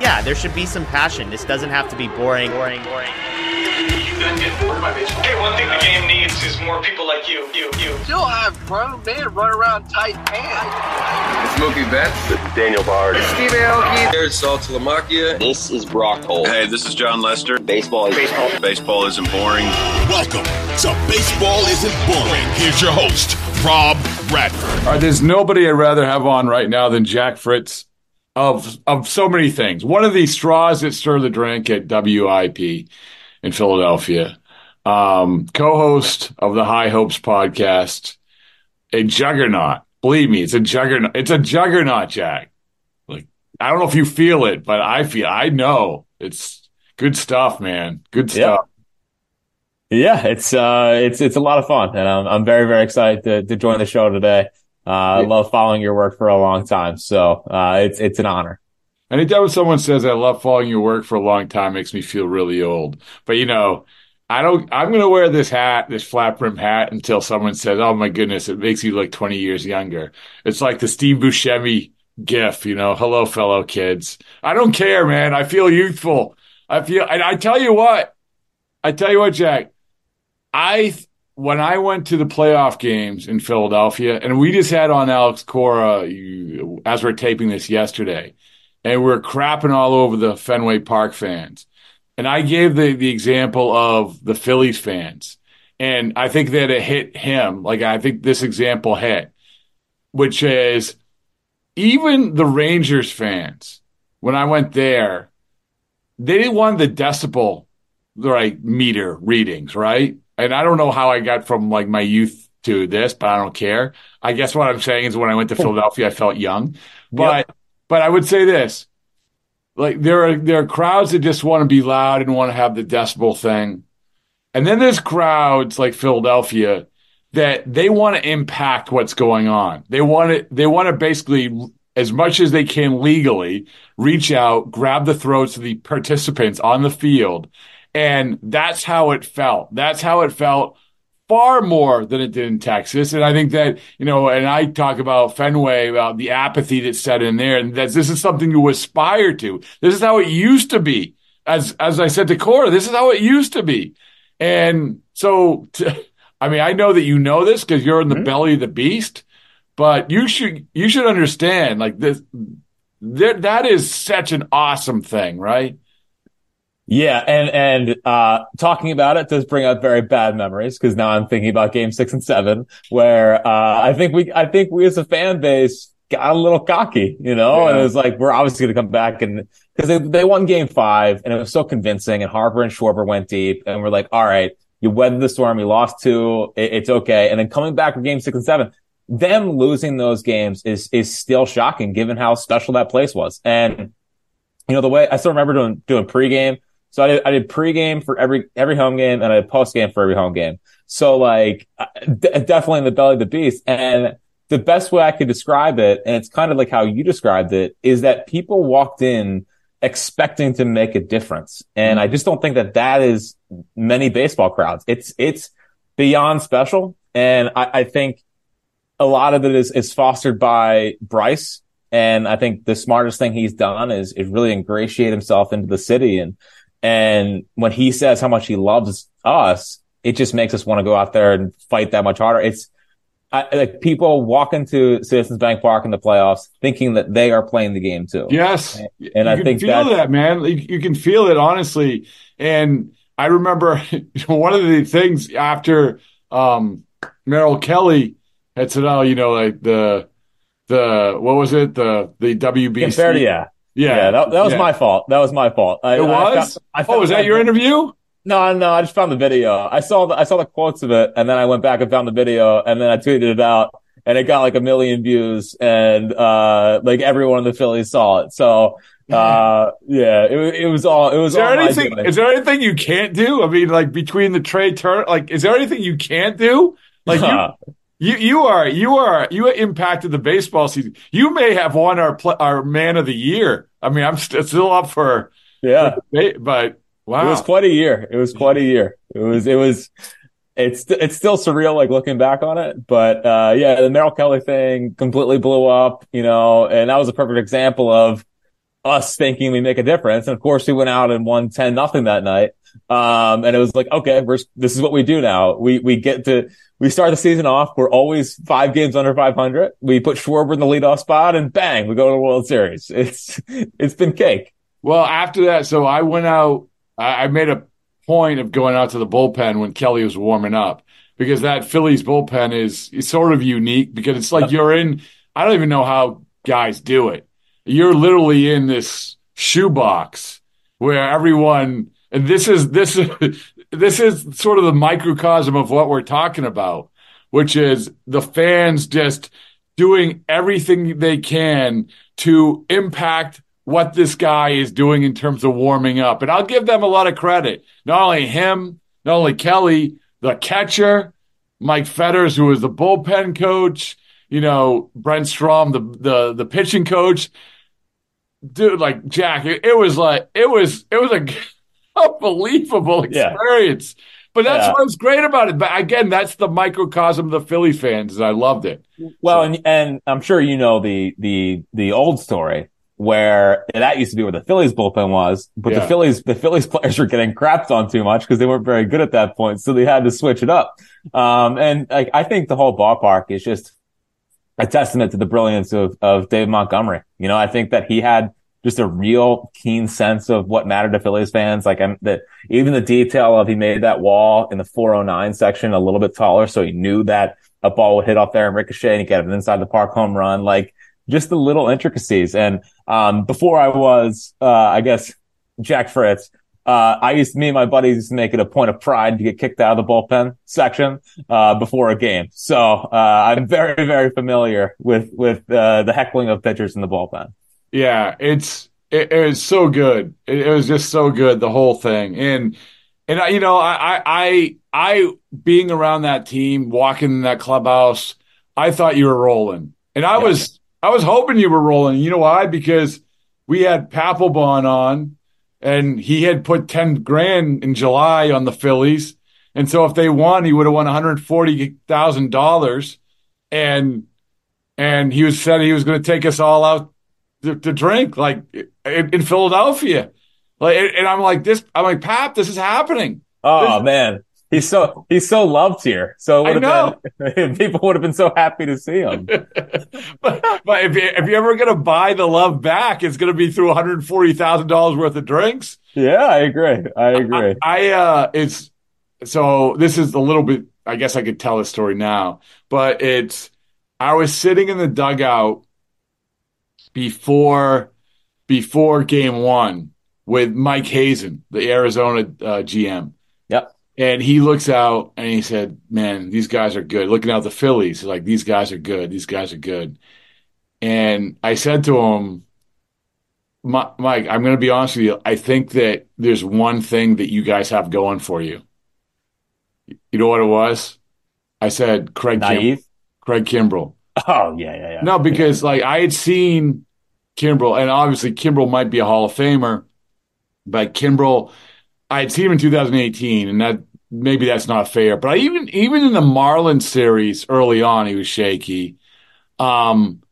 Yeah, there should be some passion. This doesn't have to be boring, boring, boring. Hey, one thing the game needs is more people like you, you, you. Still have grown men run around tight pants. It's Mookie Betts. This is Daniel Bard. It's Steve Aoki. Here's Sal Talamacchia. This is Brock Holt. Hey, this is Jon Lester. Baseball is baseball. Baseball isn't boring. Welcome to Baseball Isn't Boring. Here's your host, Rob Bradford. All right, there's nobody I'd rather have on right now than Jack Fritz of of so many things. One of these straws that stir the drink at WIP in Philadelphia. Um, co-host of the High Hopes podcast, a juggernaut. Believe me, it's a juggernaut. It's a juggernaut, Jack. Like I don't know if you feel it, but I feel. I know it's good stuff, man. Good stuff. Yeah, yeah it's uh, it's it's a lot of fun, and I'm I'm very very excited to to join the show today. Uh, I love following your work for a long time, so uh, it's it's an honor. Anytime when someone says I love following your work for a long time makes me feel really old. But you know, I don't. I'm going to wear this hat, this flat brim hat, until someone says, "Oh my goodness, it makes you look 20 years younger." It's like the Steve Buscemi gif, you know. Hello, fellow kids. I don't care, man. I feel youthful. I feel. And I tell you what. I tell you what, Jack. I when I went to the playoff games in Philadelphia, and we just had on Alex Cora you, as we're taping this yesterday, and we're crapping all over the Fenway Park fans. And I gave the, the example of the Phillies fans. And I think that it hit him. Like, I think this example hit, which is even the Rangers fans, when I went there, they didn't want the decibel, right, meter readings, right? And I don't know how I got from like my youth to this, but I don't care. I guess what I'm saying is when I went to Philadelphia, I felt young. But, yep. but I would say this like there are there are crowds that just want to be loud and want to have the decibel thing. And then there's crowds like Philadelphia that they want to impact what's going on. They want to they want to basically as much as they can legally reach out, grab the throats of the participants on the field. And that's how it felt. That's how it felt far more than it did in Texas. And I think that, you know, and I talk about Fenway, about the apathy that's set in there, and that this is something to aspire to. This is how it used to be. As, as I said to Cora, this is how it used to be. And so, to, I mean, I know that you know this because you're in the mm-hmm. belly of the beast, but you should, you should understand like this, that, that is such an awesome thing, right? Yeah, and and uh, talking about it does bring up very bad memories because now I'm thinking about Game Six and Seven, where uh, I think we I think we as a fan base got a little cocky, you know, yeah. and it was like we're obviously going to come back and because they they won Game Five and it was so convincing, and Harper and Schwarber went deep, and we're like, all right, you weathered the storm, you lost two, it, it's okay, and then coming back for Game Six and Seven, them losing those games is is still shocking given how special that place was, and you know the way I still remember doing doing pregame so I did, I did pregame for every, every home game and I did postgame for every home game. So like d- definitely in the belly of the beast. And the best way I could describe it, and it's kind of like how you described it, is that people walked in expecting to make a difference. And I mm-hmm. just don't think that that is many baseball crowds. It's, it's beyond special. And I, I think a lot of it is, is fostered by Bryce. And I think the smartest thing he's done is, is really ingratiate himself into the city and, and when he says how much he loves us, it just makes us want to go out there and fight that much harder. It's I, like people walk into Citizens Bank Park in the playoffs thinking that they are playing the game too. Yes, and, and I think feel that man, you, you, can feel it honestly. And I remember one of the things after um, Merrill Kelly had said, "Oh, you know, like the the what was it the the WBC." yeah. Yeah, yeah that, that was yeah. my fault. That was my fault. I, it was. I found, I oh, was that your interview? No, no. I just found the video. I saw the I saw the quotes of it, and then I went back and found the video, and then I tweeted it out, and it got like a million views, and uh, like everyone in the Phillies saw it. So Uh, yeah, it, it was all. It was Is there anything? Is there anything you can't do? I mean, like between the Trea Turner, like, is there anything you can't do? Like you, you, you are, you are, you impacted the baseball season. You may have won our our man of the year. I mean, I'm st- still up for, yeah, for, but wow, It was quite a year. It was quite a year. It was. It was. It's it's still surreal, like looking back on it. But uh, yeah, the Merrill Kelly thing completely blew up, you know, and that was a perfect example of us thinking we make a difference. And of course, we went out and won ten nothing that night. Um, and it was like, okay, we're this is what we do now. We we get to we start the season off. We're always five games under 500. We put Schwarber in the leadoff spot, and bang, we go to the World Series. It's it's been cake. Well, after that, so I went out. I, made a point of going out to the bullpen when Kelly was warming up because that Phillies bullpen is, is sort of unique because it's like you're in. I don't even know how guys do it. You're literally in this shoebox where everyone, and this is this is this is sort of the microcosm of what we're talking about, which is the fans just doing everything they can to impact what this guy is doing in terms of warming up. And I'll give them a lot of credit. Not only him, not only Kelly, the catcher, Mike Fetters, who was the bullpen coach, you know, Brent Strom, the the the pitching coach. Dude, like Jack, it, it was like it was it was a unbelievable experience. Yeah. But that's Yeah. what's great about it. But again, that's the microcosm of the Philly fans, and I loved it. Well, and and I'm sure you know the the the old story where that used to be where the Phillies bullpen was, but Yeah. the Phillies the Phillies players were getting crapped on too much because they weren't very good at that point, so they had to switch it up. Um, and like I think the whole ballpark is just a testament to the brilliance of of Dave Montgomery. You know, I think that he had just a real keen sense of what mattered to Phillies fans. Like I'm that even the detail of he made that wall in the 409 section a little bit taller, so he knew that a ball would hit off there and ricochet, and he get an inside the park home run. Like just the little intricacies. And um, before I was, uh, I guess, Jack Fritz. Uh, I used me and my buddies used to make it a point of pride to get kicked out of the bullpen section, uh, before a game. So, uh, I'm very, very familiar with, with, uh, the heckling of pitchers in the bullpen. Yeah, it's it, it was so good. It, it was just so good the whole thing. And and I, you know, I I I, I being around that team, walking in that clubhouse, I thought you were rolling, and I was I was hoping you were rolling. You know why? Because we had Papelbon on, and he had put ten grand in July on the Phillies, and so if they won, he would have won one hundred forty thousand dollars, and and he was said he was going to take us all out to, to drink like in, in Philadelphia. Like, and I'm like this. I'm like Pap, this is happening. Oh man. He's so, he's so loved here. So I have been, people would have been so happy to see him. but, but if, you, if you're ever going to buy the love back, it's going to be through $140,000 worth of drinks. Yeah, I agree. I agree. I, I, uh, it's so this is a little bit, I guess I could tell the story now, but it's, I was sitting in the dugout before, before game one with Mike Hazen, the Arizona uh, GM. Yep. And he looks out and he said, Man, these guys are good. Looking out the Phillies, like, These guys are good. These guys are good. And I said to him, Mike, I'm going to be honest with you. I think that there's one thing that you guys have going for you. You know what it was? I said, Craig, Kim- Naive? Craig Kimbrel. Oh, yeah, yeah, yeah. No, because like I had seen Kimbrel, and obviously Kimbrel might be a Hall of Famer, but Kimbrel, I had seen him in 2018, and that maybe that's not fair. But I even even in the Marlins series early on, he was shaky. Um,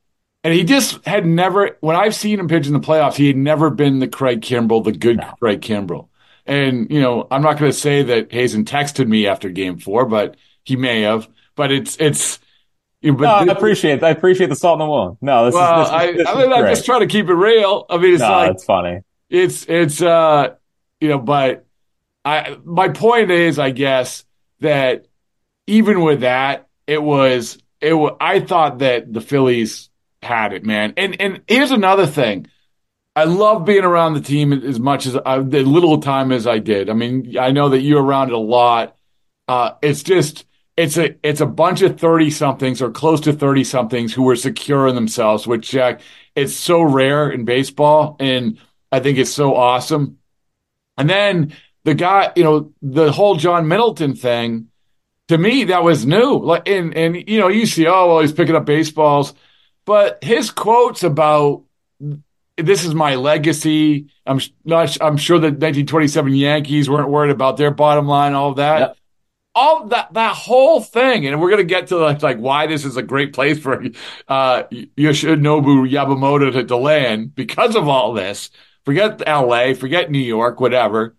and he just had never. When I've seen him pitch in the playoffs, he had never been the Craig Kimbrel, the good Craig Kimbrel. And you know, I'm not going to say that Hazen texted me after Game Four, but he may have. But it's it's. Know, No, I but appreciate I appreciate the salt in the wound. No, this well, is this, I, is, this I mean, I'm just trying to keep it real. I mean, it's no, like it's funny. it's it's uh you know, but I my point is, I guess that even with that, it was it was. I thought that the Phillies had it, man. And and here's another thing. I love being around the team as much as I, the little time as I did. I mean, I know that you're around it a lot. Uh, it's just it's a it's a bunch of 30 somethings or close to 30 somethings who are secure in themselves, which Jack, it's so rare in baseball. And I think it's so awesome. And then the guy, you know, the whole John Middleton thing, to me, that was new. Like, and, and, you know, you see, oh, well, he's picking up baseballs. But his quotes about this is my legacy. I'm not, I'm sure the 1927 Yankees weren't worried about their bottom line, all that. Yep all that that whole thing, and we're gonna get to like, like why this is a great place for uh, Yoshinobu Yamamoto to, to land because of all this. Forget L.A., forget New York, whatever.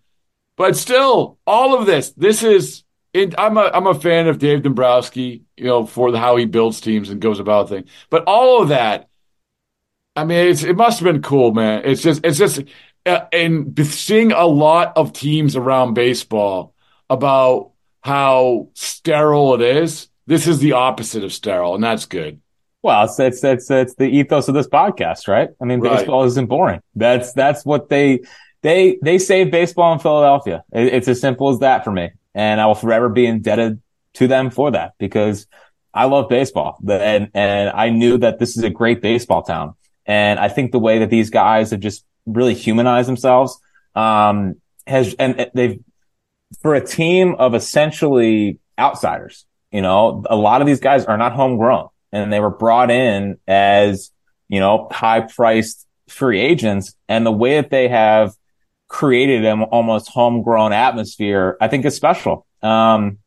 But still, all of this, this is. It, I'm a I'm a fan of Dave Dombrowski, you know, for the, how he builds teams and goes about things. But all of that, I mean, it's, it must have been cool, man. It's just it's just uh, and seeing a lot of teams around baseball about how sterile it is. This is the opposite of sterile, and that's good. Well, it's it's it's, it's the ethos of this podcast, right? I mean, right. baseball isn't boring. That's that's what they they they saved baseball in Philadelphia. It, it's as simple as that for me, and I will forever be indebted to them for that because I love baseball, and and I knew that this is a great baseball town, and I think the way that these guys have just really humanized themselves um, has and they've for a team of essentially outsiders, you know, a lot of these guys are not homegrown and they were brought in as, you know, high priced free agents. And the way that they have created an almost homegrown atmosphere, I think is special. Um,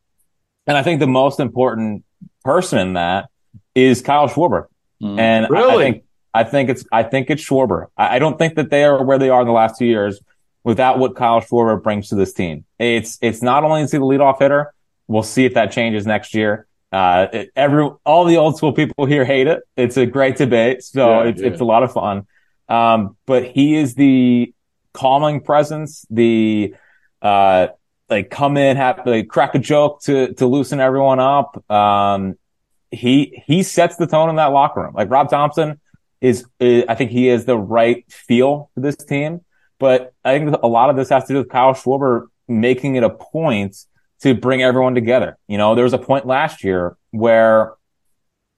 and I think the most important person in that is Kyle Schwarber. Mm, and really? I, I, think, I think it's, I think it's Schwarber. I, I don't think that they are where they are in the last two years without what Kyle Schwarber brings to this team. It's it's not only is he the leadoff hitter. We'll see if that changes next year. Uh, it, every all the old school people here hate it. It's a great debate, so yeah, it's yeah. it's a lot of fun. Um, but he is the calming presence, the uh, like come in, have like crack a joke to to loosen everyone up. Um, he he sets the tone in that locker room. Like Rob Thompson is, is I think he has the right feel for this team. But I think a lot of this has to do with Kyle Schwarber making it a point to bring everyone together. You know, there was a point last year where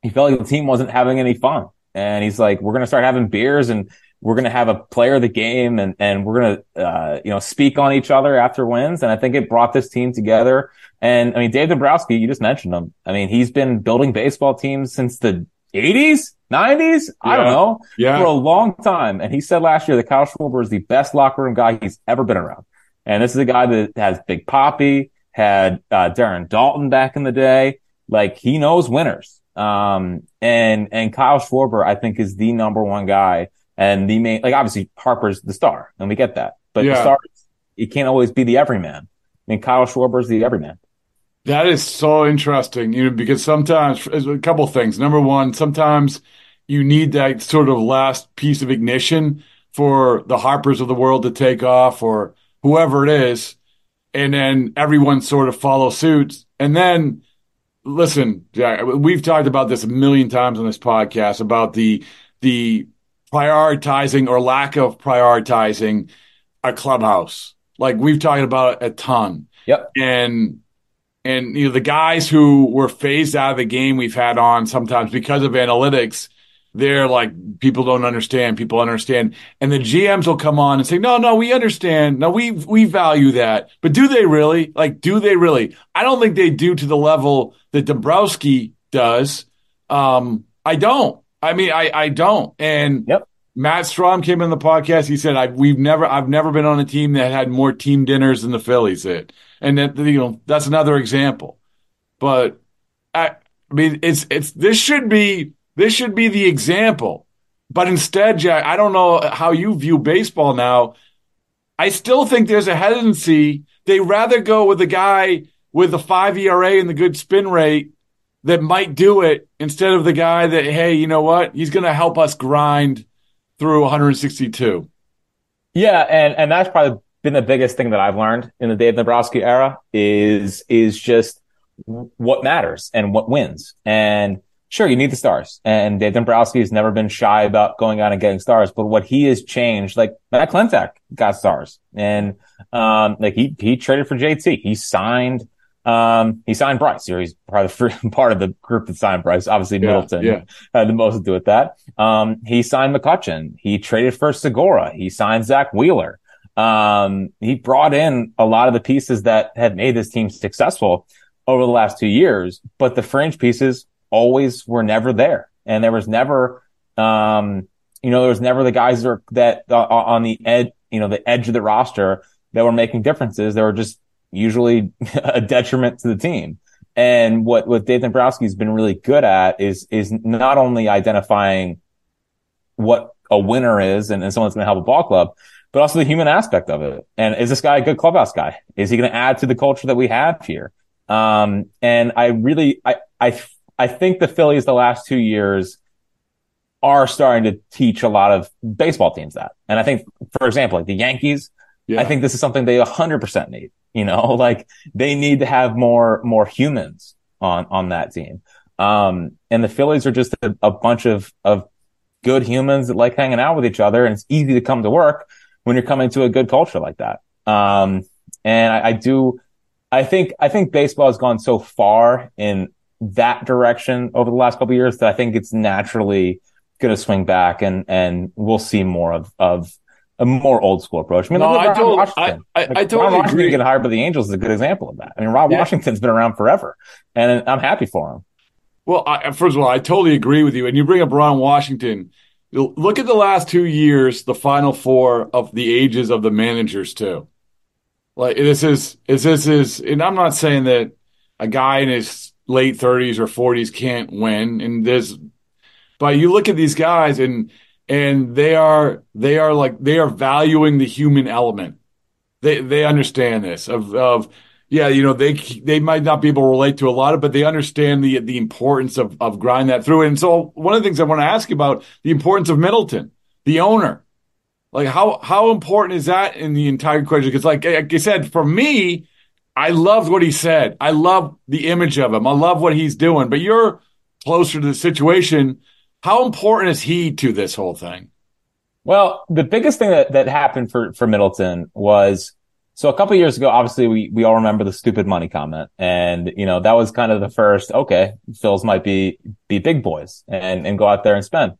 he felt like the team wasn't having any fun. And he's like, we're going to start having beers and we're going to have a player of the game and, and we're going to, uh, you know, speak on each other after wins. And I think it brought this team together. And I mean, Dave Dombrowski, you just mentioned him. I mean, he's been building baseball teams since the 80s. 90s? Yeah. I don't know. Yeah. For a long time. And he said last year that Kyle Schwarber is the best locker room guy he's ever been around. And this is a guy that has Big Papi, had uh, Darren Daulton back in the day. Like he knows winners. Um, and, and Kyle Schwarber, I think is the number one guy and the main, like obviously Harper's the star and we get that, but yeah. the star, he can't always be the everyman. I mean, Kyle Schwarber's the everyman. That is so interesting, you know, because sometimes a couple things. Number one, sometimes you need that sort of last piece of ignition for the Harpers of the world to take off or whoever it is. And then everyone sort of follow suit. And then listen, Jack, we've talked about this a million times on this podcast about the, the prioritizing or lack of prioritizing a clubhouse. Like we've talked about a ton. Yep. And and you know the guys who were phased out of the game we've had on sometimes because of analytics they're like people don't understand people understand. And the gms will come on and say no no we understand. No we we value that. But do they really? Like do they really? I don't think they do to the level that dombrowski does. Um i don't. I mean i i don't. And yep Matt Strahm came in the podcast. He said, I, "We've never, I've never been on a team that had more team dinners than the Phillies did." and that you know that's another example. But I, I mean, it's it's this should be this should be the example. But instead, Jack, I don't know how you view baseball now. I still think there's a hesitancy. They rather go with a guy with the five ERA and the good spin rate that might do it instead of the guy that, hey, you know what? He's going to help us grind through 162. Yeah, and and that's probably been the biggest thing that I've learned in the Dave Dombrowski era is is just what matters and what wins. And sure, you need the stars. And Dave Dombrowski has never been shy about going out and getting stars. But what he has changed, like Matt Klentak got stars, and um, like he he traded for JT. He signed Um, he signed Bryce, he's part of the, part of the group that signed Bryce. Obviously, Middleton yeah. had the most to do with that. Um, he signed McCutchen. He traded for Segura. He signed Zack Wheeler. Um, he brought in a lot of the pieces that had made this team successful over the last two years, but the fringe pieces always were never there. And there was never, um, you know, there was never the guys that, are, that uh, on the edge, you know, the edge of the roster that were making differences. There were just usually a detriment to the team. And what, what Dave Dombrowski's been really good at is, is not only identifying what a winner is and, and someone's going to help a ball club, but also the human aspect of it. And is this guy a good clubhouse guy? Is he going to add to the culture that we have here? Um, and I really, I, I, I think the Phillies the last two years are starting to teach a lot of baseball teams that. And I think, for example, like the Yankees, yeah. I think this is something they 100% need. You know, like they need to have more, more humans on, on that team. Um, and the Phillies are just a, a, bunch of, of good humans that like hanging out with each other. And it's easy to come to work when you're coming to a good culture like that. Um, and I, I do, I think, I think baseball has gone so far in that direction over the last couple years that I think it's naturally going to swing back and, and we'll see more of, of, a more old school approach. I mean, no, I, Ron Washington. I, I, like, I totally Ron Washington agree. getting hired by the Angels is a good example of that. I mean, Rob Yeah. Washington's been around forever, and I'm happy for him. Well, I, first of all, I totally agree with you. And you bring up Ron Washington. Look at the last two years, the final four of the ages of the managers too. Like this is, is this is, and I'm not saying that a guy in his late 30s or 40s can't win. And there's, but you look at these guys and and they are they are like they are valuing the human element. They they understand this of of yeah, you know, they they might not be able to relate to a lot of, but they understand the the importance of of grind that through. And so one of the things I want to ask about the importance of Middleton, the owner. Like how how important is that in the entire equation? Because like, like I said, for me, I loved what he said. I love the image of him. I love what he's doing. But you're closer to the situation. How important is he to this whole thing? Well, the biggest thing that, that happened for, for Middleton was, so a couple years ago, obviously we, we all remember the stupid money comment. And, you know, that was kind of the first, okay, Phils might be, be big boys and, and go out there and spend.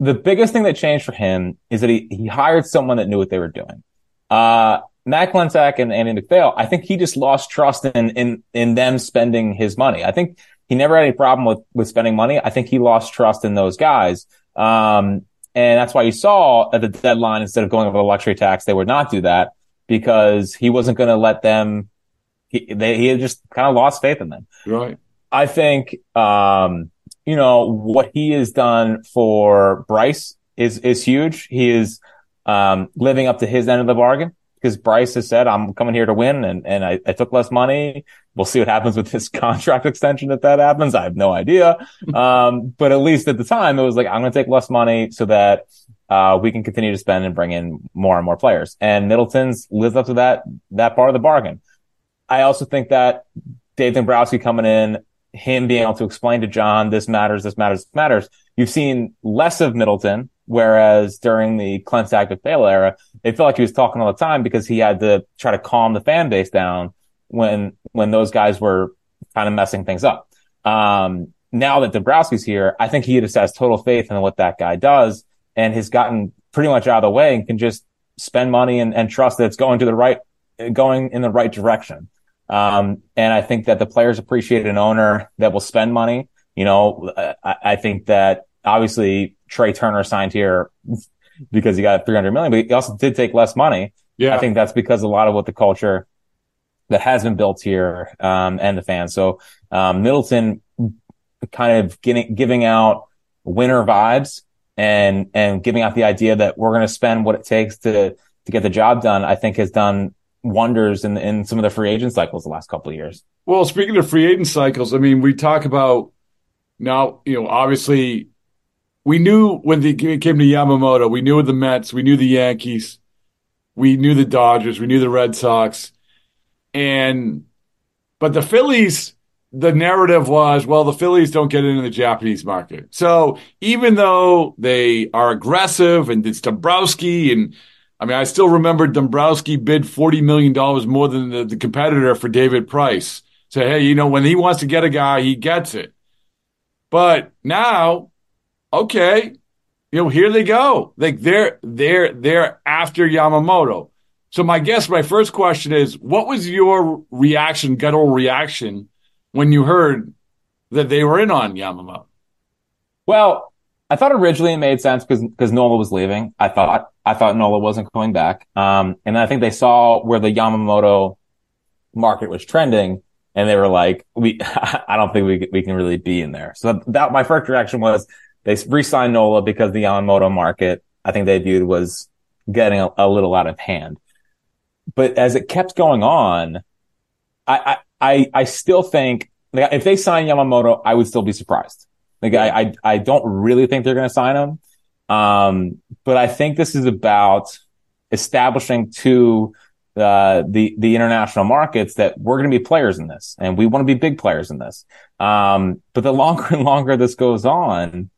The biggest thing that changed for him is that he, he hired someone that knew what they were doing. Uh, Matt Klentak and Andy MacPhail, I think he just lost trust in, in, in them spending his money. I think he never had any problem with, with spending money. I think he lost trust in those guys. Um, and that's why you saw at the deadline, instead of going over the luxury tax, they would not do that because he wasn't going to let them, he, they, he had just kind of lost faith in them. Right. I think, um, you know, what he has done for Bryce is, is huge. He is, um, living up to his end of the bargain because Bryce has said, I'm coming here to win and, and I, I, took less money. We'll see what happens with this contract extension if that happens. I have no idea. um, but at least at the time, it was like, I'm going to take less money so that, uh, we can continue to spend and bring in more and more players. And Middleton's lived up to that, that part of the bargain. I also think that Dave Dombrowski coming in, him being able to explain to John, this matters, this matters, this matters. You've seen less of Middleton, whereas during the Klentak MacPhail era, it felt like he was talking all the time because he had to try to calm the fan base down when, when those guys were kind of messing things up. Um, now that Dombrowski's here, I think he just has total faith in what that guy does and has gotten pretty much out of the way and can just spend money and, and trust that it's going to the right, going in the right direction. Um, and I think that the players appreciate an owner that will spend money. You know, I, I think that obviously Trea Turner signed here because he got 300 million, but he also did take less money. Yeah. I think that's because a lot of what the culture that has been built here, um, and the fans. So, um, Middleton kind of getting, giving out winner vibes and, and giving out the idea that we're going to spend what it takes to, to get the job done, I think has done wonders in, in some of the free agent cycles the last couple of years. Well, speaking of free agent cycles, I mean, we talk about now, you know, obviously we knew when they came to Yamamoto, we knew the Mets, we knew the Yankees, we knew the Dodgers, we knew the Red Sox. And, but the Phillies, the narrative was, well, the Phillies don't get into the Japanese market. So even though they are aggressive and it's Dombrowski and, I mean, I still remember Dombrowski bid $40 million more than the, the competitor for David Price. Say, hey, you know, when he wants to get a guy, he gets it. But now, okay, you know, here they go. Like they're they're they're after Yamamoto. So my guess, my first question is, what was your reaction, guttural reaction, when you heard that they were in on Yamamoto? Well, I thought originally it made sense because because Nola was leaving. I thought I thought Nola wasn't coming back. Um, and I think they saw where the Yamamoto market was trending, and they were like, "We, I don't think we we can really be in there." So that my first reaction was they re-signed Nola because the Yamamoto market I think they viewed was getting a, a little out of hand. But as it kept going on, I I I still think like, if they sign Yamamoto, I would still be surprised. Like I, I, I don't really think they're going to sign him. Um, but I think this is about establishing to uh, the the international markets that we're going to be players in this, and we want to be big players in this. Um, but the longer and longer this goes on,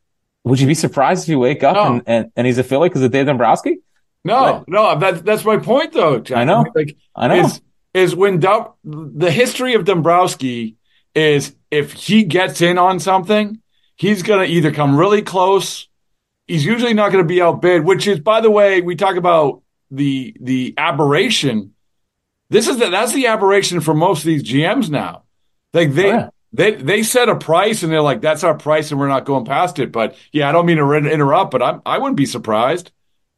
would you be surprised if you wake up No. and, and, and he's a Philly because of Dave Dombrowski? No, Like- no, that, that's my point, though. John. I know. like, I know. Is, is when Dom, the history of Dombrowski is if he gets in on something, he's going to either come really close. He's usually not going to be outbid, which is, by the way, we talk about the the aberration. This is the, that's the aberration for most of these GMs now. Like they. Oh, yeah. They they set a price and they're like, that's our price and we're not going past it. But yeah, I don't mean to re- interrupt, but I'm I wouldn't be surprised.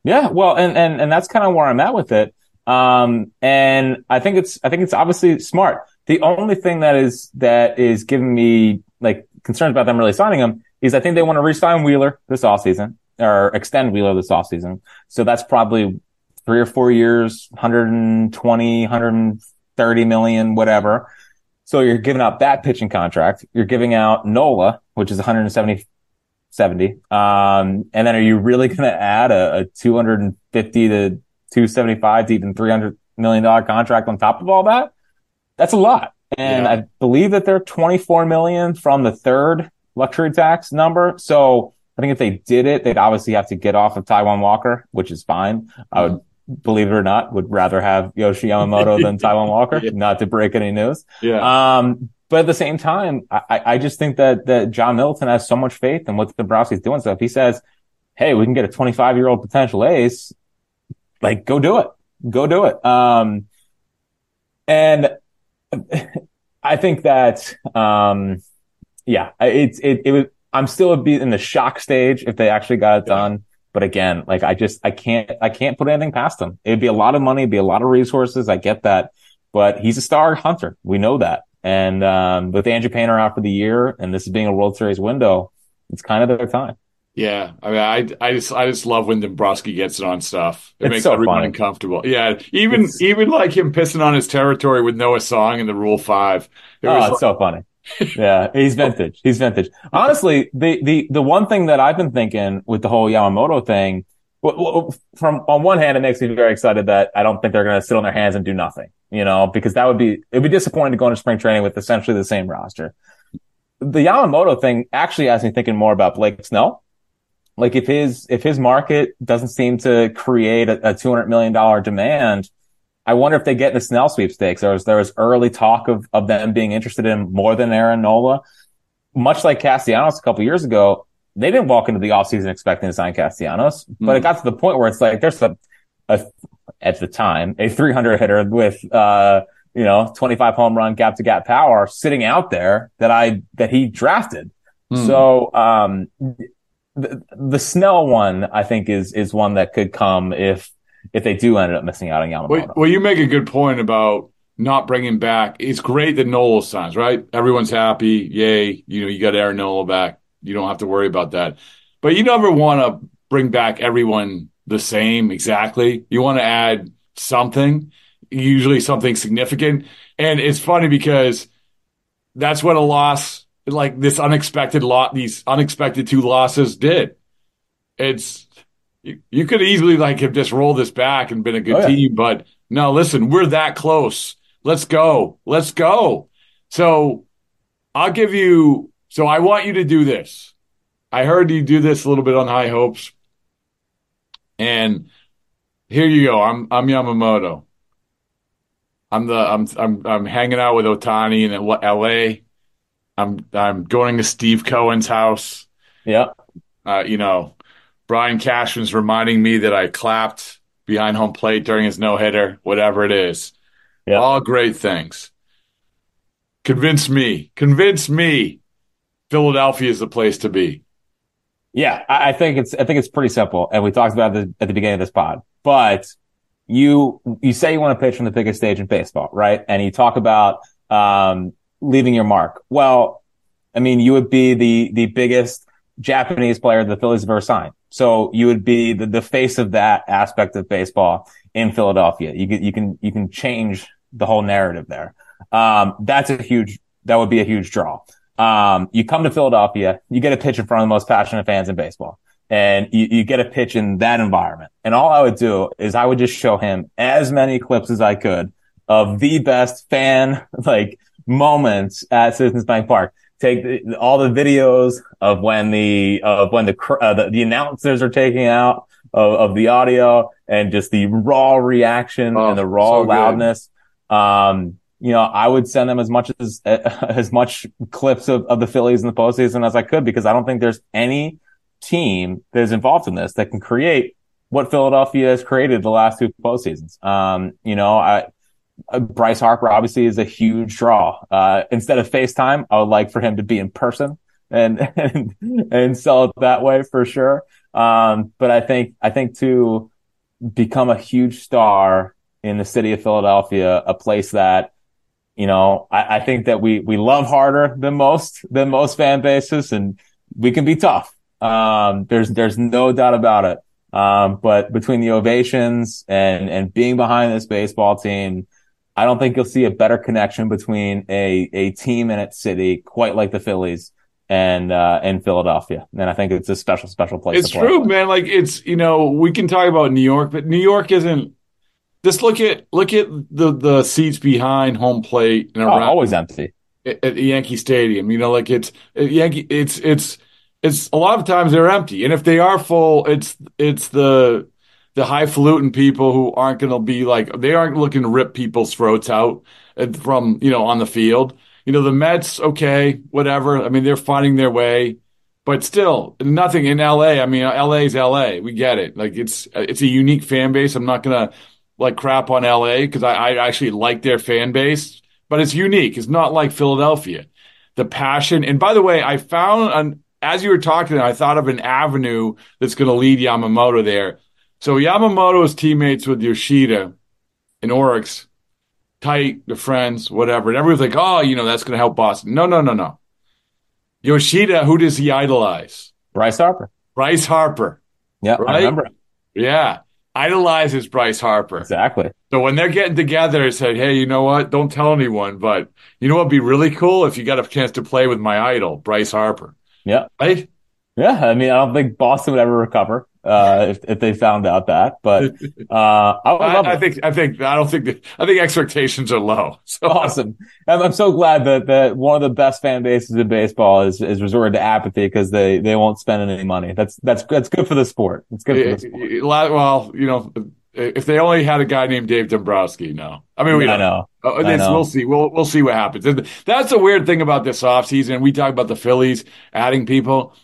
Yeah, well, and and and that's kind of where I'm at with it. Um, and I think it's I think it's obviously smart. The only thing that is that is giving me like concerns about them really signing him is I think they want to re-sign Wheeler this offseason or extend Wheeler this offseason. So that's probably three or four years, 120, 130 million, whatever. So you're giving out that pitching contract. You're giving out Nola, which is 170 70. Um, and then are you really going to add a, a 250 to 275 to even 300 million dollar contract on top of all that? That's a lot. And Yeah. I believe that they're 24 million from the third luxury tax number. So I think if they did it, they'd obviously have to get off of Taijuan Walker, which is fine. I would, believe it or not, would rather have Yoshi Yamamoto than Taijuan Walker, not to break any news. Yeah. Um, but at the same time, I, I just think that, that John Middleton has so much faith in what Dombrowski's doing. So if he says, Hey, we can get a 25 year old potential ace, like go do it, go do it. Um, and I think that, um, yeah, it's, it, it was, I'm still in the shock stage if they actually got it done. But again, like I just, I can't, I can't put anything past him. It'd be a lot of money, it'd be a lot of resources. I get that, but he's a star hunter. We know that. And, um, with Andrew Painter out for the year and this is being a World Series window, it's kind of their time. Yeah, I mean, I I just I just love when Dombrowski gets it on stuff. It It's makes so everyone funny. uncomfortable. Yeah, even It's- even like him pissing on his territory with Noah Song in the Rule Five. It oh, was it's like- so funny. Yeah, he's vintage. He's vintage. Honestly, the, the, the one thing that I've been thinking with the whole Yamamoto thing, from on one hand, it makes me very excited that I don't think they're going to sit on their hands and do nothing, you know, because that would be, it'd be disappointing to go into spring training with essentially the same roster. The Yamamoto thing actually has me thinking more about Blake Snell. Like if his, if his market doesn't seem to create a, a $200 million demand, I wonder if they get in the Snell sweepstakes. There was there was early talk of of them being interested in more than Aaron Nola. Much like Castellanos a couple years ago, they didn't walk into the offseason expecting to sign Castellanos, but it got to the point where it's like there's a, a at the time a 300 hitter with uh you know 25 home run gap to gap power sitting out there that I that he drafted. So um the, the Snell one I think is is one that could come if if they do end up missing out on Yamamoto. Well, well, you make a good point about not bringing back. It's great that Nola signs, right? Everyone's happy. Yay. You know, you got Aaron Nola back. You don't have to worry about that. But you never want to bring back everyone the same exactly. You want to add something, usually something significant. And it's funny because that's what a loss, like this unexpected lot, these unexpected two losses did. It's, you, you could easily like have just rolled this back and been a good Oh, yeah. team, but no, listen, we're that close. Let's go. Let's go. So I'll give you, so I want you to do this. I heard you do this a little bit on High Hopes. And here you go. I'm, I'm Yamamoto. I'm the I'm I'm I'm hanging out with Ohtani in L.A. I'm I'm going to Steve Cohen's house. Yeah. Uh, you know, Brian Cashman's reminding me that I clapped behind home plate during his no hitter, whatever it is. Yeah. All great things. Convince me. Convince me. Philadelphia is the place to be. Yeah, I, I think it's I think it's pretty simple, and we talked about it at the beginning of this pod. But you you say you want to pitch from the biggest stage in baseball, right? And you talk about um, leaving your mark. Well, I mean, you would be the the biggest Japanese player the Phillies have ever signed. So you would be the, the face of that aspect of baseball in Philadelphia. You can you can you can change the whole narrative there. Um, that's a huge that would be a huge draw. Um, you come to Philadelphia, you get a pitch in front of the most passionate fans in baseball and you, you get a pitch in that environment. And all I would do is I would just show him as many clips as I could of the best fan like moments at Citizens Bank Park. Take the, all the videos of when the of when the uh, the, the, announcers are taking out of, of, the audio and just the raw reaction oh, and the raw so loudness. Um, you know, I would send them as much as as much clips of, of the Phillies in the postseason as I could because I don't think there's any team that is involved in this that can create what Philadelphia has created the last two postseasons. Um, you know, I, uh, Bryce Harper obviously is a huge draw. Uh, instead of FaceTime, I would like for him to be in person and, and, and sell it that way for sure. Um, but I think, I think to become a huge star in the city of Philadelphia, a place that, you know, I, I think that we, we love harder than most, than most fan bases and we can be tough. Um, there's, there's no doubt about it. Um, but between the ovations and, and being behind this baseball team, I don't think you'll see a better connection between a, a team and its city quite like the Phillies and, uh, in Philadelphia. And I think it's a special, special place. It's true, man. Like it's, you know, we can talk about New York, but New York isn't, just look at, look at the, the seats behind home plate and oh, always empty. At, at Yankee Stadium, you know, like it's, Yankee, it's, it's, it's a lot of times they're empty, and if they are full, it's it's the the highfalutin people who aren't going to be like they aren't looking to rip people's throats out uh, from you know on the field. You know the Mets, okay, whatever. I mean they're finding their way, but still nothing in L.A. I mean L.A. is L.A. We get it. Like it's it's a unique fan base. I'm not gonna like crap on L.A. because I, I actually like their fan base, but it's unique. It's not like Philadelphia. The passion, and by the way, I found an as you were talking, I thought of an avenue that's going to lead Yamamoto there. So Yamamoto is teammates with Yoshida and Orix, tight, the friends, whatever. And everyone's like, oh, you know, that's going to help Boston. No, no, no, no. Yoshida, who does he idolize? Bryce Harper. Bryce Harper. Yeah, right? I remember. Yeah, idolizes Bryce Harper. Exactly. So when they're getting together and say, hey, you know what? Don't tell anyone, but you know what'd be really cool if you got a chance to play with my idol, Bryce Harper. Yeah. Right? Yeah. I mean, I don't think Boston would ever recover uh, if, if they found out that, but uh, I, I, I think I think I don't think that, I think expectations are low. So. Awesome. I'm, I'm so glad that, that one of the best fan bases in baseball is, is resorted to apathy because they, they won't spend any money. That's that's that's good for the sport. It's good for the sport. Well, you know, if they only had a guy named Dave Dombrowski, no. I mean, we I know. Uh, I know. We'll see. We'll we'll see what happens. That's the weird thing about this offseason. We talk about the Phillies adding people.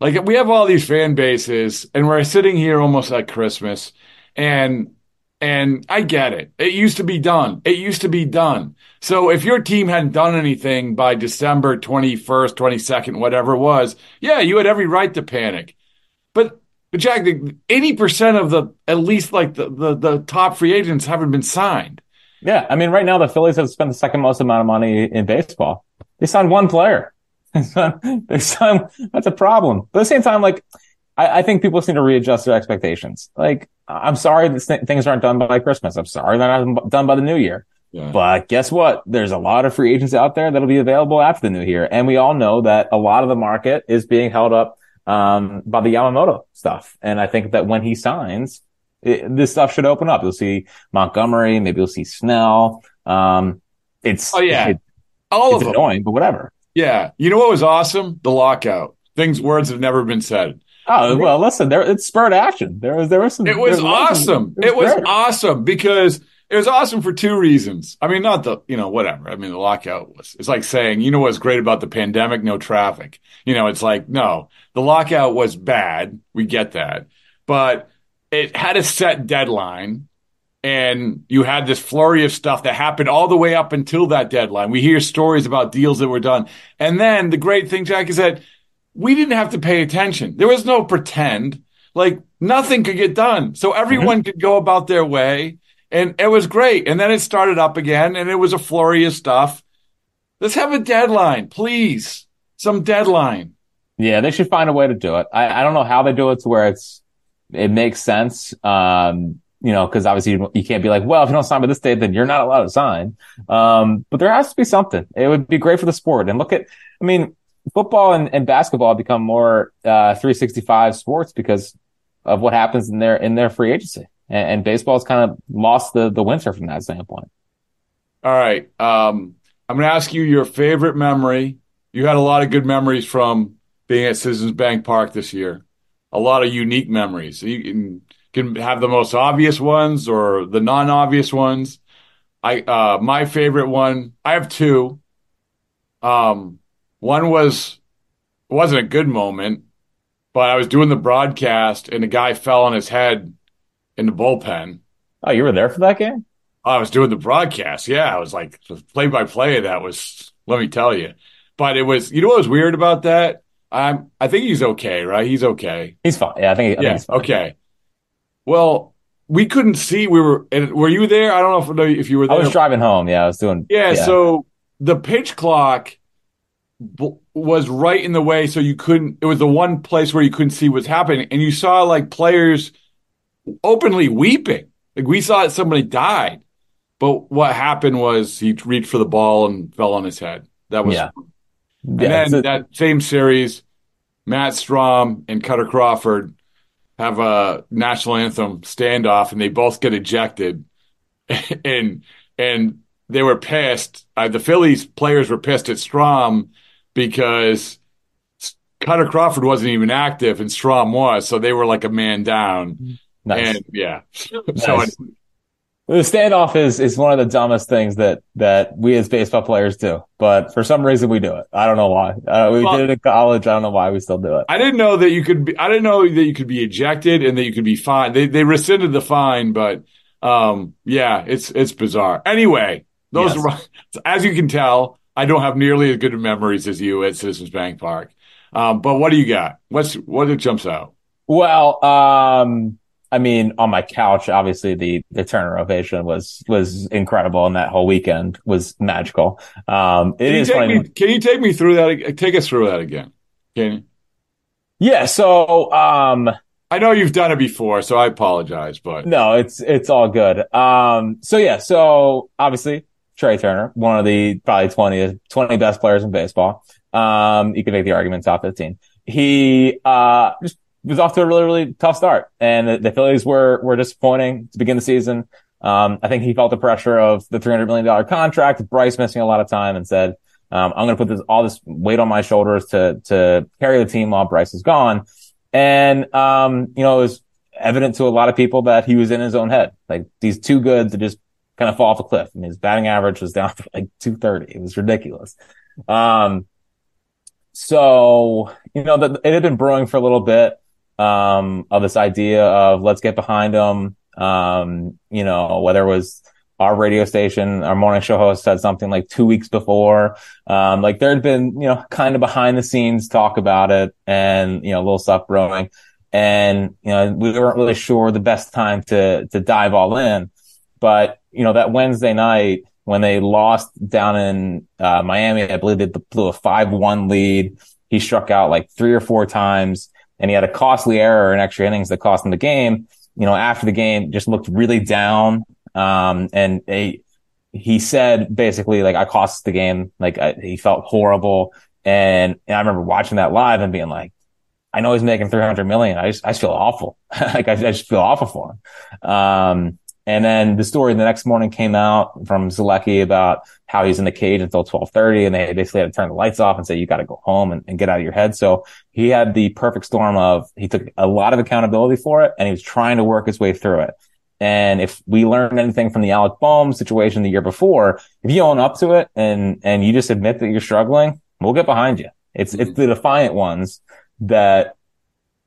Like we have all these fan bases, and we're sitting here almost like Christmas, and and I get it. It used to be done. It used to be done. So if your team hadn't done anything by December twenty first, twenty second, whatever it was, yeah, you had every right to panic. But but Jack, eighty percent of the at least like the, the the top free agents haven't been signed. Yeah, I mean, right now the Phillies have spent the second most amount of money in baseball. They signed one player. they signed, that's a problem. But at the same time, like, I, I think people just need to readjust their expectations. Like, I'm sorry that th- things aren't done by Christmas. I'm sorry they're not done by the new year. Yeah. But guess what? There's a lot of free agents out there that'll be available after the new year. And we all know that a lot of the market is being held up um, by the Yamamoto stuff. And I think that when he signs, it, this stuff should open up. You'll see Montgomery, maybe you'll see Snell. Um, it's oh yeah, it, all it's of them. annoying, but whatever. Yeah, you know what was awesome? The lockout. Things words have never been said. Oh well, listen, there it spurred action. There was there was some. It was there awesome. It was, it was awesome because it was awesome for two reasons. I mean, not the, you know, whatever. I mean, the lockout was, it's like saying, you know what's great about the pandemic? No traffic. You know, it's like, no, the lockout was bad. We get that. But it had a set deadline and you had this flurry of stuff that happened all the way up until that deadline. We hear stories about deals that were done. And then the great thing, Jack, is that we didn't have to pay attention. There was no pretend. Like nothing could get done. So everyone mm-hmm. could go about their way. And it was great. And then it started up again and it was a flurry of stuff. Let's have a deadline, please. Some deadline. Yeah, they should find a way to do it. I, I don't know how they do it to where it's it makes sense. Um, you know, because obviously you, you, can't be like, well, if you don't sign by this date, then you're not allowed to sign. Um, but there has to be something. It would be great for the sport. And look at, I mean, football and, and basketball become more uh, 365 sports because of what happens in their in their free agency. And, and baseball's kind of lost the the winter from that standpoint. All right, um, I'm going to ask you your favorite memory. You had a lot of good memories from being at Citizens Bank Park this year. A lot of unique memories. You can, have the most obvious ones or the non-obvious ones. I uh, my favorite one. I have two. Um, one was wasn't a good moment, but I was doing the broadcast and a guy fell on his head in the bullpen. Oh, you were there for that game? I was doing the broadcast. Yeah, I was like play by play. That was let me tell you. But it was you know what was weird about that? I'm I think he's okay, right? He's okay. He's fine. Yeah, I think. I yeah. Think. Okay. Well, we couldn't see. We were. Were you there? I don't know if, if you were there. I was driving home. Yeah, I was doing. Yeah. yeah. So the pitch clock was right in the way, so you couldn't. It was the one place where you couldn't see what's happening, and you saw like players openly weeping. Like we saw that somebody died, but what happened was he reached for the ball and fell on his head. That was. Yeah. And yeah, then that same series, Matt Strahm and Kutter Crawford have a national anthem standoff, and they both get ejected, and and they were pissed. Uh, the Phillies players were pissed at Strahm because Kutter Crawford wasn't even active and Strahm was, so they were like a man down. Nice. And yeah, nice. so the standoff is is one of the dumbest things that that we as baseball players do, but for some reason we do it. I don't know why. Uh, we well, did it in college. I don't know why we still do it. I didn't know that you could. Be, I didn't know that you could be ejected and that you could be fined. They they rescinded the fine, but um, yeah, it's it's bizarre. Anyway, those yes. are, as you can tell, I don't have nearly as good memories as you at Citizens Bank Park. Um, but what do you got? What's what it jumps out? Well, um, I mean, on my couch, obviously the the Turner ovation was was incredible, and that whole weekend was magical. Um, it is funny. Me, can you take me through that? Take us through that again, can you? Yeah. So, um, I know you've done it before, so I apologize, but no, it's it's all good. Um, so yeah, so obviously Trea Turner, one of the probably 20, 20 best players in baseball. Um, you can make the argument top 15. He, uh, just was off to a really, really tough start and the, the Phillies were, were disappointing to begin the season. Um, I think he felt the pressure of the $300 million contract, Bryce missing a lot of time and said, um, I'm going to put this, all this weight on my shoulders to, to carry the team while Bryce is gone. And, um, you know, it was evident to a lot of people that he was in his own head. Like he's too good to just kind of fall off a cliff. I mean, his batting average was down to like 230. It was ridiculous. Um, so, you know, the, it had been brewing for a little bit, um, of this idea of let's get behind them. Um, you know, whether it was our radio station, our morning show host said something like two weeks before. Um, like there had been, you know, kind of behind the scenes talk about it and, you know, a little stuff brewing. And, you know, we weren't really sure the best time to, to dive all in. But, you know, that Wednesday night when they lost down in uh, Miami, I believe they blew a 5-1 lead. He struck out like three or four times and he had a costly error in extra innings that cost him the game. You know, after the game, just looked really down. Um, and they, he said basically like, I cost the game. Like I, he felt horrible. And, and I remember watching that live and being like, I know he's making 300 million. I just, I just feel awful. like I, I, just feel awful for him. Um, and then the story the next morning came out from Zolecki about how he's in the cage until 1230 and they basically had to turn the lights off and say, you got to go home and, and, get out of your head. So he had the perfect storm of, he took a lot of accountability for it and he was trying to work his way through it. And if we learned anything from the Alec Bohm situation the year before, if you own up to it and, and you just admit that you're struggling, we'll get behind you. It's, mm-hmm. it's the defiant ones that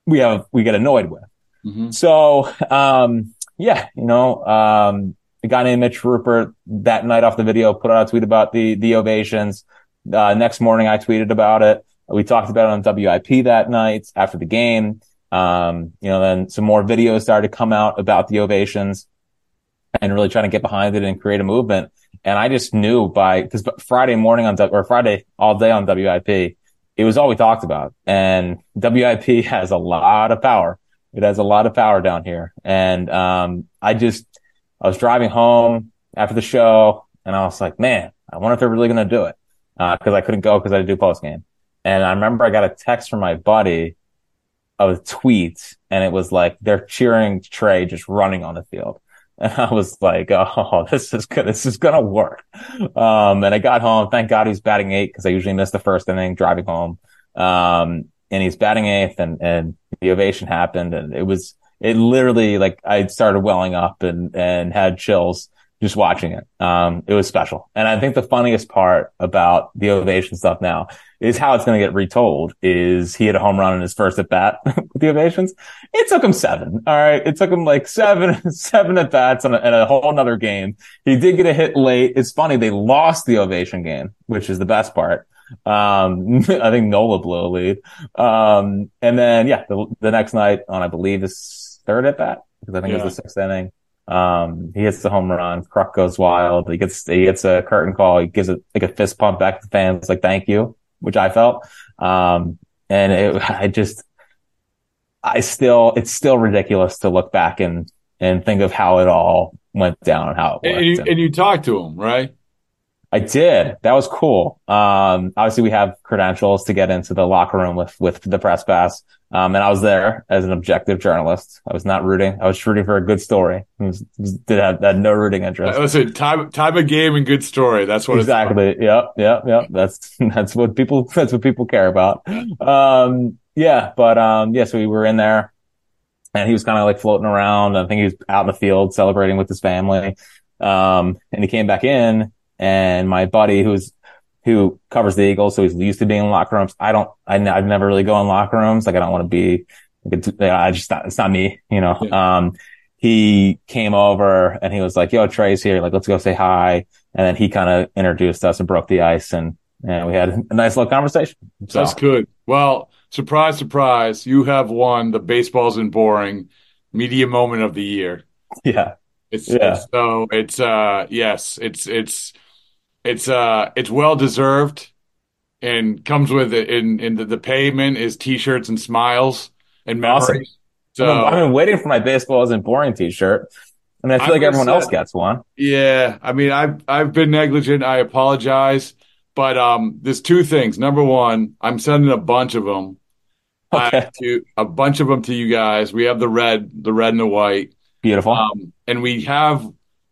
we have, we get annoyed with. Mm-hmm. So, um, yeah, you know, um, a guy named Mitch Rupert that night off the video put out a tweet about the, the ovations. Uh, next morning I tweeted about it. We talked about it on WIP that night after the game. Um, you know, then some more videos started to come out about the ovations and really trying to get behind it and create a movement. And I just knew by, cause Friday morning on, or Friday all day on WIP, it was all we talked about. And WIP has a lot of power. It has a lot of power down here. And, um, I just, I was driving home after the show and I was like, man, I wonder if they're really going to do it. Uh, cause I couldn't go cause I had to do post game. And I remember I got a text from my buddy of tweets and it was like they're cheering Trea just running on the field. And I was like, oh, this is good. This is going to work. Um, and I got home. Thank God he's batting eight because I usually miss the first inning driving home. Um, and he's batting eighth and, and the ovation happened and it was, it literally like I started welling up and, and had chills just watching it. Um, it was special. And I think the funniest part about the ovation stuff now is how it's going to get retold is he had a home run in his first at bat with the ovations. It took him seven. All right. It took him like seven, seven at bats and a, whole nother game. He did get a hit late. It's funny. They lost the ovation game, which is the best part. Um, I think Nola blew a lead. Um, and then, yeah, the, the next night on, I believe his third at bat because I think yeah. it was the sixth inning. Um, he hits the home run. Kruk goes wild. He gets, he gets a curtain call. He gives it like a fist pump back to the fans, like, thank you, which I felt. Um, and it, I just, I still, it's still ridiculous to look back and, and think of how it all went down and how it And you, and you talked to him, right? I did. That was cool. Um, obviously we have credentials to get into the locker room with, with the press pass. Um, and I was there as an objective journalist. I was not rooting. I was rooting for a good story. Was, did have, had no rooting interest. Listen, time, time of game and good story. That's what exactly. Yep. Yep. Yep. That's, that's what people, that's what people care about. Um, yeah, but, um, yeah, so we were in there and he was kind of like floating around. I think he was out in the field celebrating with his family. Um, and he came back in and my buddy who's who covers the Eagles, so he's used to being in locker rooms. I don't, I, I've never really go in locker rooms. Like I don't want to be, I just, not, it's not me, you know. Yeah. Um, he came over and he was like, "Yo, Trea's here. Like, let's go say hi." And then he kind of introduced us and broke the ice, and and we had a nice little conversation. So. That's good. Well, surprise, surprise, you have won the baseball isn't boring media moment of the year. Yeah. It's, yeah. It's, so it's uh yes, it's it's it's uh it's well deserved and comes with it in in the, the payment is t-shirts and smiles and memories. Awesome. So I've been waiting for my baseball isn't boring t-shirt. I mean, I feel I like everyone else gets one. Yeah, I mean, I've I've been negligent. I apologize, but um, there's two things. Number one, I'm sending a bunch of them. Okay. to a bunch of them to you guys. We have the red, the red and the white. Beautiful. Um, and we have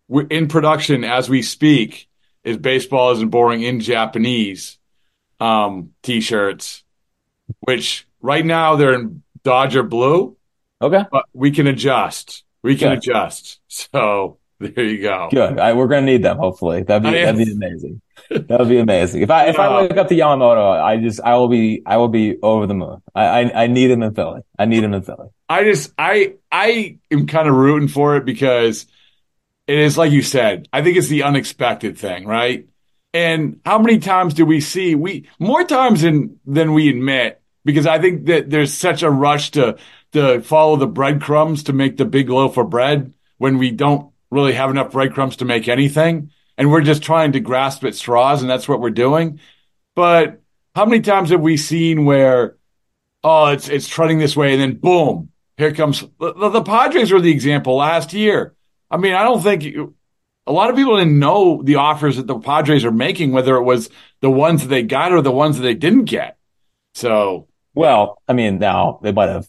we're in production as we speak is baseball isn't boring in Japanese um, t-shirts, which right now they're in Dodger blue. Okay, but we can adjust. We can Good. adjust. So there you go. Good. I, we're gonna need them. Hopefully, that'd be that'd be amazing. that would be amazing. If I if I wake up to Yamamoto, I just I will be I will be over the moon. I I, I need him in Philly. I need him in Philly. I just I I am kind of rooting for it because it is like you said. I think it's the unexpected thing, right? And how many times do we see we more times than than we admit? Because I think that there's such a rush to to follow the breadcrumbs to make the big loaf of bread when we don't really have enough breadcrumbs to make anything, and we're just trying to grasp at straws, and that's what we're doing. But how many times have we seen where, oh, it's it's trending this way, and then boom, here comes the, the Padres were the example last year I mean, I don't think you, a lot of people didn't know the offers that the Padres are making, whether it was the ones that they got or the ones that they didn't get. So, well, I mean, now they might have.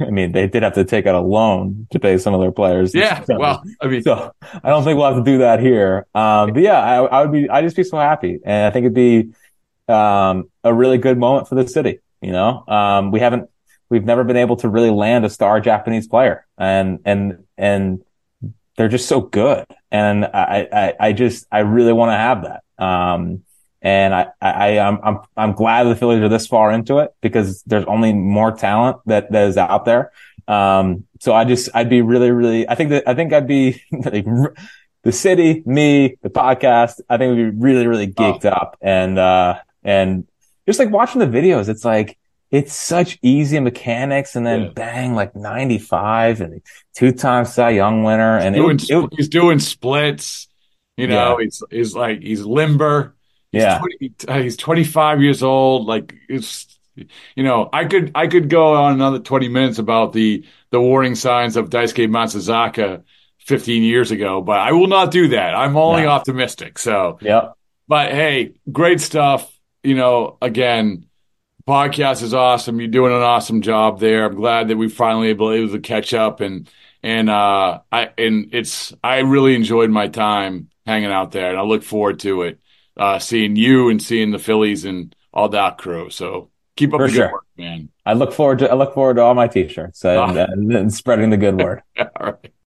I mean, they did have to take out a loan to pay some of their players. Yeah, well, I mean, so I don't think we'll have to do that here. Um, but yeah, I, I would be, I'd just be so happy, and I think it'd be um, a really good moment for the city. You know, um, we haven't, we've never been able to really land a star Japanese player, and and and they're just so good. And I, I, I just, I really want to have that. Um, and I, I, I'm, I'm, I'm glad the Phillies are this far into it because there's only more talent that, that is out there. Um, so I just, I'd be really, really, I think that, I think I'd be like, the city, me, the podcast, I think we'd be really, really geeked oh. up and, uh, and just like watching the videos, it's like, it's such easy mechanics and then yeah. bang, like 95 and two times Cy Young winner. And he's doing, it, it, he's doing splits, you know, yeah. he's, he's like, he's limber. He's yeah. 20, uh, he's 25 years old. Like it's, you know, I could, I could go on another 20 minutes about the, the warning signs of Daisuke Matsuzaka 15 years ago, but I will not do that. I'm only no. optimistic. So, yeah. But hey, great stuff. You know, again, podcast is awesome. You're doing an awesome job there. I'm glad that we finally able, able to catch up and and uh I and it's I really enjoyed my time hanging out there and I look forward to it. Uh seeing you and seeing the Phillies and all that crew. So keep up For the sure. good work, man. I look forward to I look forward to all my t-shirts and, oh. and, and spreading the good word. all right.